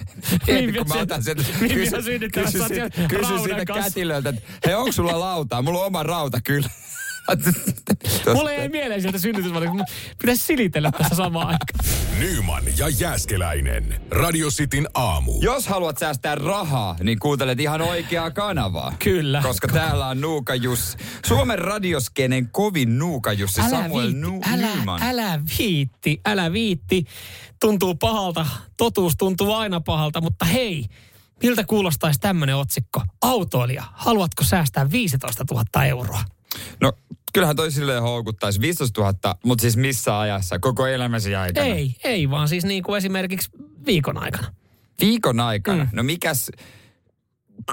Mieti, kun mä otan sieltä- kysy, kysy, kysy että hei, onko sulla lautaa? Mulla on oma rauta kyllä. Mulle ei mieleen sieltä synnytysvaliokunnasta. Pitäisi silitellä tässä samaan aikaan. Nyman ja Jääskeläinen. Radio Cityn aamu. Jos haluat säästää rahaa, niin kuuntelet ihan oikeaa kanavaa. Kyllä. Koska täällä on Nuuka Jussi. Suomen radioskenen kovin Nuuka Jussi Samuel viitti, nu- älä, Nyman. älä viitti, älä viitti. Tuntuu pahalta, totuus tuntuu aina pahalta, mutta hei, miltä kuulostaisi tämmöinen otsikko? Autoilija, haluatko säästää 15 000 euroa? No, kyllähän toi silleen houkuttaisi. 15 000, mutta siis missä ajassa? Koko elämäsi aikana? Ei, ei vaan siis niin kuin esimerkiksi viikon aikana. Viikon aikana? Mm. No mikäs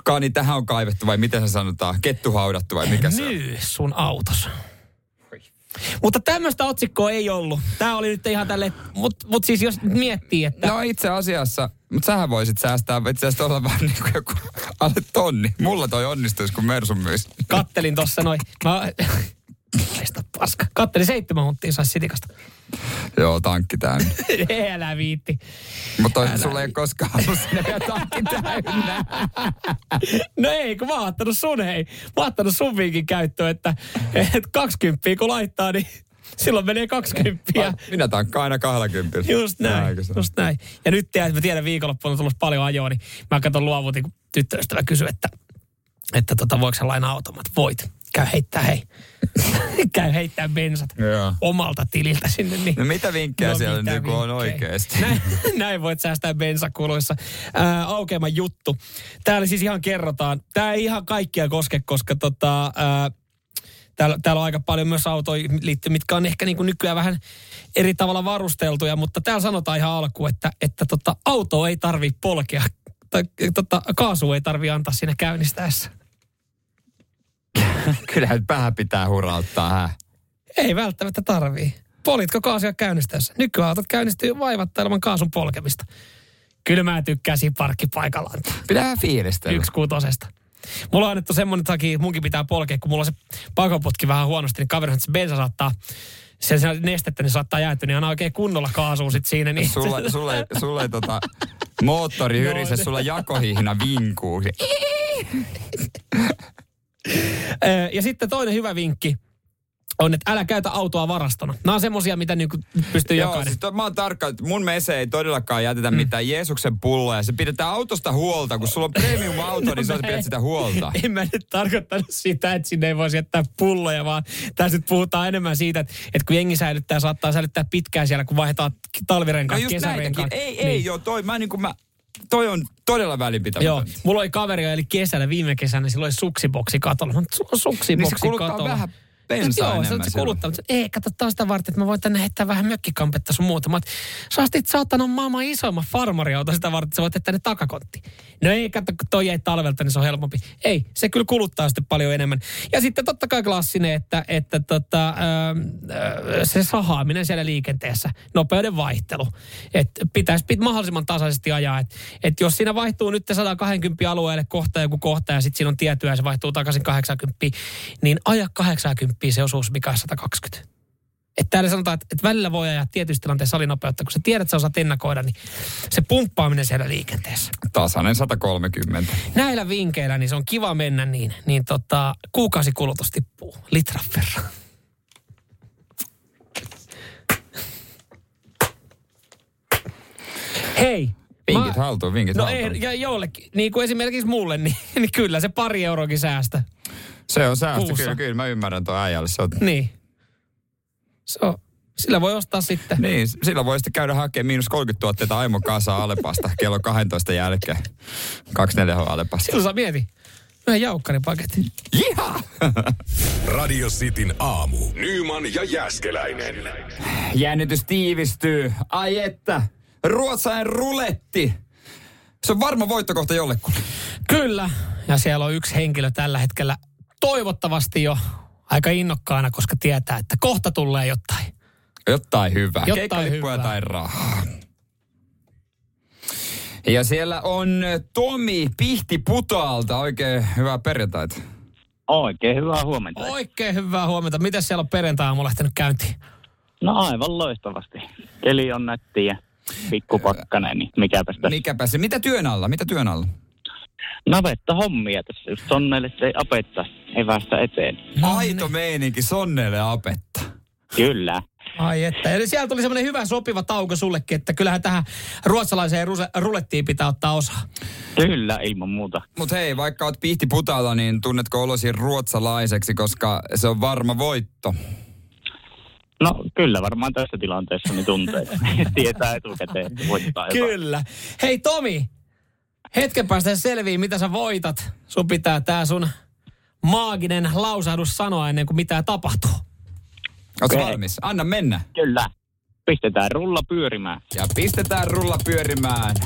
kaani tähän on kaivettu vai miten se sanotaan? Kettu haudattu vai mikä se on? Myy sun autos. Mutta tämmöistä otsikkoa ei ollut. Tämä oli nyt ihan tälle, mutta mut siis jos miettii, että... No itse asiassa, mutta sähän voisit säästää itse asiassa olla vaan niin kuin joku alle tonni. Mulla toi onnistuisi, kun Mersun myisi. Kattelin tossa noin. Mä... Paska. Kattelin seitsemän hunttia saisi sitikasta. Joo, tankki täynnä. Älä viitti. Mutta sulla ei ole koskaan ollut sinne vielä tankki täynnä. No ei, kun mä oon ottanut sun, hei. Mä oon ottanut sun viikin käyttöön, että, että 20 kun laittaa, niin silloin menee 20. Minä tankkaan aina 20. Just näin, on. just näin. Ja nyt tiedät, mä tiedän viikonloppuna on tullut paljon ajoa, niin mä katson luovutin, kun tyttöystävä kysyi, että, että tota, voiko sä lainaa automat? Voit. Käy heittää, hei. Käy heittää bensat Joo. omalta tililtä sinne. Niin. No mitä vinkkejä siellä mitä on vinkkejä? oikeasti? Näin, näin voit säästää bensakuluissa. Ää, aukeama juttu. Täällä siis ihan kerrotaan. Tämä ei ihan kaikkia koske, koska tota, ää, täällä, täällä on aika paljon myös autoja liittyy, mitkä on ehkä niin kuin nykyään vähän eri tavalla varusteltuja, mutta täällä sanotaan ihan alkuun, että, että tota, auto ei tarvi polkea tai tota, kaasu ei tarvi antaa siinä käynnistäessä. Kyllähän vähän pitää hurauttaa, hä? Ei välttämättä tarvii. Politko kaasia käynnistäessä? Nykyautot käynnistyy vaivatta ilman kaasun polkemista. Kyllä mä tykkään siinä parkkipaikallaan. Pitää vähän fiilistellä. Yksi kuutosesta. Mulla on annettu semmoinen takia, että munkin pitää polkea, kun mulla on se pakoputki vähän huonosti, niin kaveri että se bensa saattaa, se, nestettä, niin saattaa jäätyä, niin aina oikein kunnolla kaasua sit siinä. Niin Sulla, sulla, ei tota, moottori hyrise, ne- sulla jakohihna vinkuu. Ö, ja sitten toinen hyvä vinkki on, että älä käytä autoa varastona. Nämä on semmosia, mitä niinku pystyy Joo, jokainen. siis to, mä oon tarkka, että mun mese ei todellakaan jätetä mm. mitään Jeesuksen pulloja. Se pidetään autosta huolta. Kun sulla on premium-auto, niin sä pidät sitä huolta. En mä nyt tarkoittanut sitä, että sinne ei voisi jättää pulloja, vaan tässä nyt puhutaan enemmän siitä, että, että kun jengi säilyttää, saattaa säilyttää pitkään siellä, kun vaihdetaan No talvirenkaat, näitäkin. kesärenkaat. Ei, ei, joo, toi, mä niin kuin mä, toi on todella välinpitämätöntä. Joo, mulla oli kaveri, eli kesällä, viime kesänä, sillä oli suksiboksi katolla. Mä on suksiboksi Niin se kuluttaa katolla. vähän bensaa Joo, se, enemmän se silloin. kuluttaa, mutta ei, kato taas sitä varten, että mä voin tänne heittää vähän mökkikampetta sun muuta. Mä oon, sä ostit saatana maailman isoimman farmariauto sitä varten, että sä voit heittää ne takakontti. No ei, kato, kun toi jäi talvelta, niin se on helpompi. Ei, se kyllä kuluttaa sitten paljon enemmän. Ja sitten totta kai klassinen, että, että tota, ö, ö, se sahaaminen siellä liikenteessä, nopeuden vaihtelu. Että pitäisi pit, mahdollisimman tasaisesti ajaa. Että et jos siinä vaihtuu nyt 120 alueelle kohta joku kohta ja sitten siinä on tiettyä ja se vaihtuu takaisin 80, niin aja 80 se osuus, mikä on 120. Että täällä sanotaan, että, että välillä voi ajaa tietyissä tilanteissa salinopeutta, kun sä tiedät, että sä osaat ennakoida, niin se pumppaaminen siellä liikenteessä. Tasainen 130. Näillä vinkeillä niin se on kiva mennä niin, niin tota, kuukausikulutus tippuu litran verran. Hei, Vinkit haltuun, vinkit No haltuun. ei, ja jollekin, niin kuin esimerkiksi mulle, niin, niin kyllä se pari euroakin säästä. Se on säästö, kuussa. kyllä, kyllä mä ymmärrän tuon äijälle. Se on, Niin. Se on, sillä voi ostaa sitten. niin, sillä voi sitten käydä hakemaan miinus 30 tuotteita Aimo Kasa Alepasta kello 12 jälkeen. 24 Alepasta. Silloin saa mieti. Yhden jaukkaripaketin. Jiha! Radio Cityn aamu. Nyman ja Jäskeläinen. Jännitys tiivistyy. Ai että, ruotsalainen ruletti. Se on varma voittokohta jollekulle. Kyllä. Ja siellä on yksi henkilö tällä hetkellä toivottavasti jo aika innokkaana, koska tietää, että kohta tulee jotain. Jotain hyvää. Jotain Keikkalippuja hyvää. tai rahaa. Ja siellä on Tomi Pihti Putaalta. Oikein hyvää perjantaita. Oikein hyvää huomenta. Oikein hyvää huomenta. Miten siellä on perjantai-aamu lähtenyt käyntiin? No aivan loistavasti. Keli on nätti ja pikkupakkanen, niin mikäpä sitä. Mikäpä se, mitä työn alla, mitä työn alla? Navetta hommia tässä just sonneille, ei apetta evästä eteen. Aito meininki sonneille apetta. Kyllä. Ai että. Eli siellä tuli semmoinen hyvä sopiva tauko sullekin, että kyllähän tähän ruotsalaiseen ruse- rulettiin pitää ottaa osaa. Kyllä, ilman muuta. Mutta hei, vaikka oot Pihti Putaalla, niin tunnetko olosi ruotsalaiseksi, koska se on varma voitto? No kyllä varmaan tässä tilanteessa niin tuntee. Tietää etukäteen, voittaa. Kyllä. Hei Tomi, hetken päästä selvii, mitä sä voitat. Sun pitää tää sun maaginen lausahdus sanoa ennen kuin mitään tapahtuu. Ootko Okei. valmis? Anna mennä. Kyllä. Pistetään rulla pyörimään. Ja pistetään rulla pyörimään.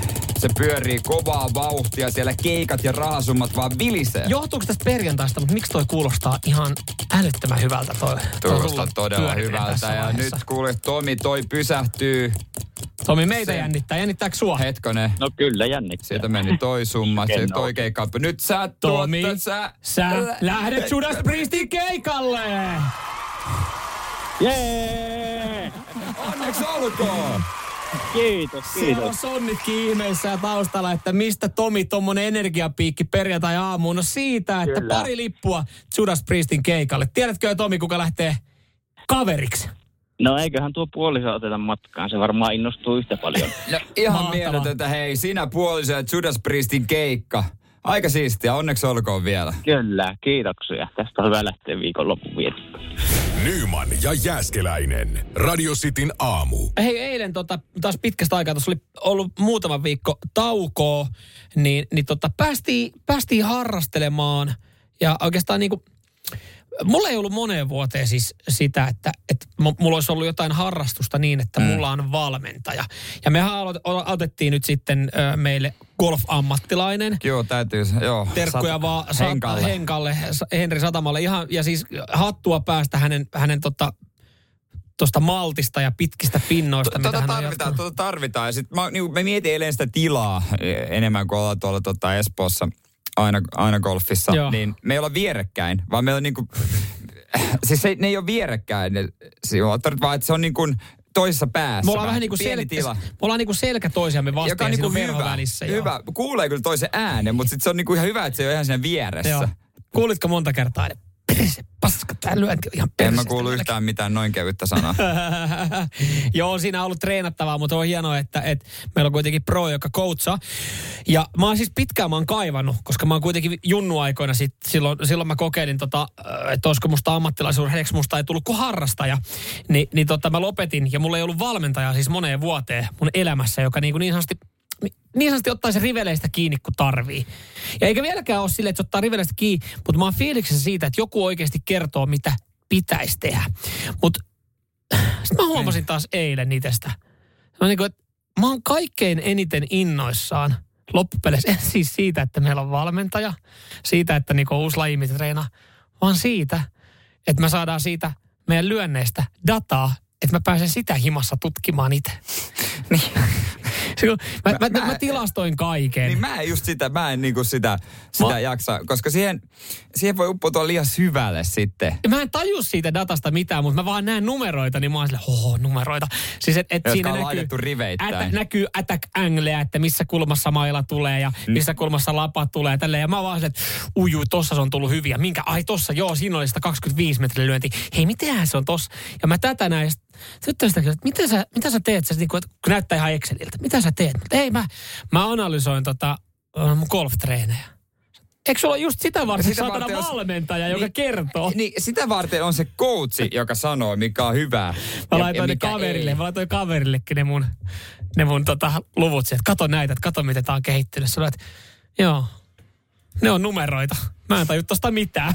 Se pyörii kovaa vauhtia, siellä keikat ja rahasummat vaan vilisee. Johtuuko tästä perjantaista, mutta miksi toi kuulostaa ihan älyttömän hyvältä toi, Kuulostaa todella hyvältä. Ja nyt kuule, Tomi toi pysähtyy. Tomi, meitä se- jännittää. Jännittääkö sua? Hetkonen. No kyllä jännittää. Sieltä meni toi summa, se toi keikka. Nyt sä Tomi, tuot, sä... sä lähdet Judas Priestin keikalle! Jee! Onneksi olkoon! Kiitos, Siellä on kiitos. sonnitkin ihmeessä ja taustalla, että mistä Tomi tommonen energiapiikki perjantai-aamuun. No siitä, että Kyllä. pari lippua Judas Priestin keikalle. Tiedätkö Tomi, kuka lähtee kaveriksi? No eiköhän tuo puoliso oteta matkaan. Se varmaan innostuu yhtä paljon. No, ihan Mahtavaa. mieletöntä. Hei, sinä puoliso ja Judas Priestin keikka. Aika siistiä, onneksi olkoon vielä. Kyllä, kiitoksia. Tästä on hyvä lähteä vietettä. Nyman ja Jääskeläinen. Radio Cityn aamu. Hei, eilen tota, taas pitkästä aikaa, tuossa oli ollut muutama viikko taukoa, niin, niin tota, päästiin, päästiin harrastelemaan ja oikeastaan niinku, mulla ei ollut moneen vuoteen siis sitä, että, että mu- mulla olisi ollut jotain harrastusta niin, että mm. mulla on valmentaja. Ja mehän aloit- otettiin nyt sitten ö, meille golf-ammattilainen. Joo, täytyy, joo. Terkkuja Sat- vaan Henkalle. Henkalle. Henkalle, Henri Satamalle. Ihan, ja siis hattua päästä hänen, hänen tota, tuosta maltista ja pitkistä pinnoista. mitä Tota tarvitaan, tota tarvitaan. Ja sit mä, niin, mä mietin eilen sitä tilaa eh, enemmän kuin ollaan tuolla tota Espoossa aina, aina golfissa. Joo. Niin me ei olla vierekkäin, vaan meillä on niinku, siis se, ne ei ole vierekkäin ne sijoittajat, vaan että se on niin kuin toisessa päässä. Me ollaan vähän niin kuin pieni sel- tila. me ollaan niin kuin selkä toisiamme vastaan Joka on niinku on verho hyvä, välissä. joo. hyvä. Kuulee kyllä toisen äänen, mutta sit se on niinku ihan hyvä, että se ole ihan siinä vieressä. Joo. Kuulitko monta kertaa, perse, paska, tää lyönti on ihan En perse. mä kuulu yhtään mitään noin kevyttä sanaa. Joo, siinä on ollut treenattavaa, mutta on hienoa, että, että meillä on kuitenkin pro, joka coachaa. Ja mä oon siis pitkään mä oon kaivannut, koska mä oon kuitenkin junnuaikoina sit, silloin, silloin mä kokeilin, tota, että olisiko musta ammattilaisuurheilijaksi, musta ei tullut kuin harrastaja. Ni, niin tota, mä lopetin ja mulla ei ollut valmentajaa siis moneen vuoteen mun elämässä, joka niin, kuin niin sanotusti niin sanotusti ottaisi riveleistä kiinni, kun tarvii. Ja eikä vieläkään ole silleen, että se ottaa riveleistä kiinni, mutta mä oon fiiliksessä siitä, että joku oikeasti kertoo, mitä pitäisi tehdä. Mutta sitten mä huomasin taas eilen itsestä. Mä, niin kuin, että mä oon kaikkein eniten innoissaan loppupeleissä, en siis siitä, että meillä on valmentaja, siitä, että niin uusi laji, mitä treenaa, vaan siitä, että me saadaan siitä meidän lyönneistä dataa, että mä pääsen sitä himassa tutkimaan itse. niin. Mä, mä, mä, Mä- tilastoin kaiken. Niin mä en just sitä, mä en niinku sitä, sitä Mä- jaksa, koska siihen, siihen voi uppoutua liian syvälle sitten. Mä en taju siitä datasta mitään, mutta mä vaan näen numeroita, niin mä oon silleen, hoho, numeroita. Siis et, et Jotka siinä on näkyy, laitettu riveittäin. Ätä, näkyy attack angleä, että missä kulmassa maila tulee ja Mm. missä kulmassa lapa tulee tälleen. Ja mä vaan silleen, että ujuu, tossa se on tullut hyviä. Minkä? Ai tossa, joo, siinä oli sitä 25 metrin lyönti. Hei, mitenhän se on tossa? Ja mä tätä näin, sitten sitä, että mitä sä, mitä sä teet? Se, niin kuin, kun näyttää ihan Exceliltä. Mitä sä teet? Ei, mä, mä analysoin tota, äh, mun golftreenejä. Eikö sulla just sitä varten Sitä saatana varten on- valmentaja, joka Niin- kertoo? Niin sitä varten on se coachi, joka sanoo, mikä on hyvää. Mä laitoin ja ne kaverille, ei. mä laitoin kaverillekin ne mun, ne mun tota, luvut sieltä. Kato näitä, että kato miten tää on kehittynyt. Sä olet, joo, ne on numeroita. Mä en taju tosta mitään.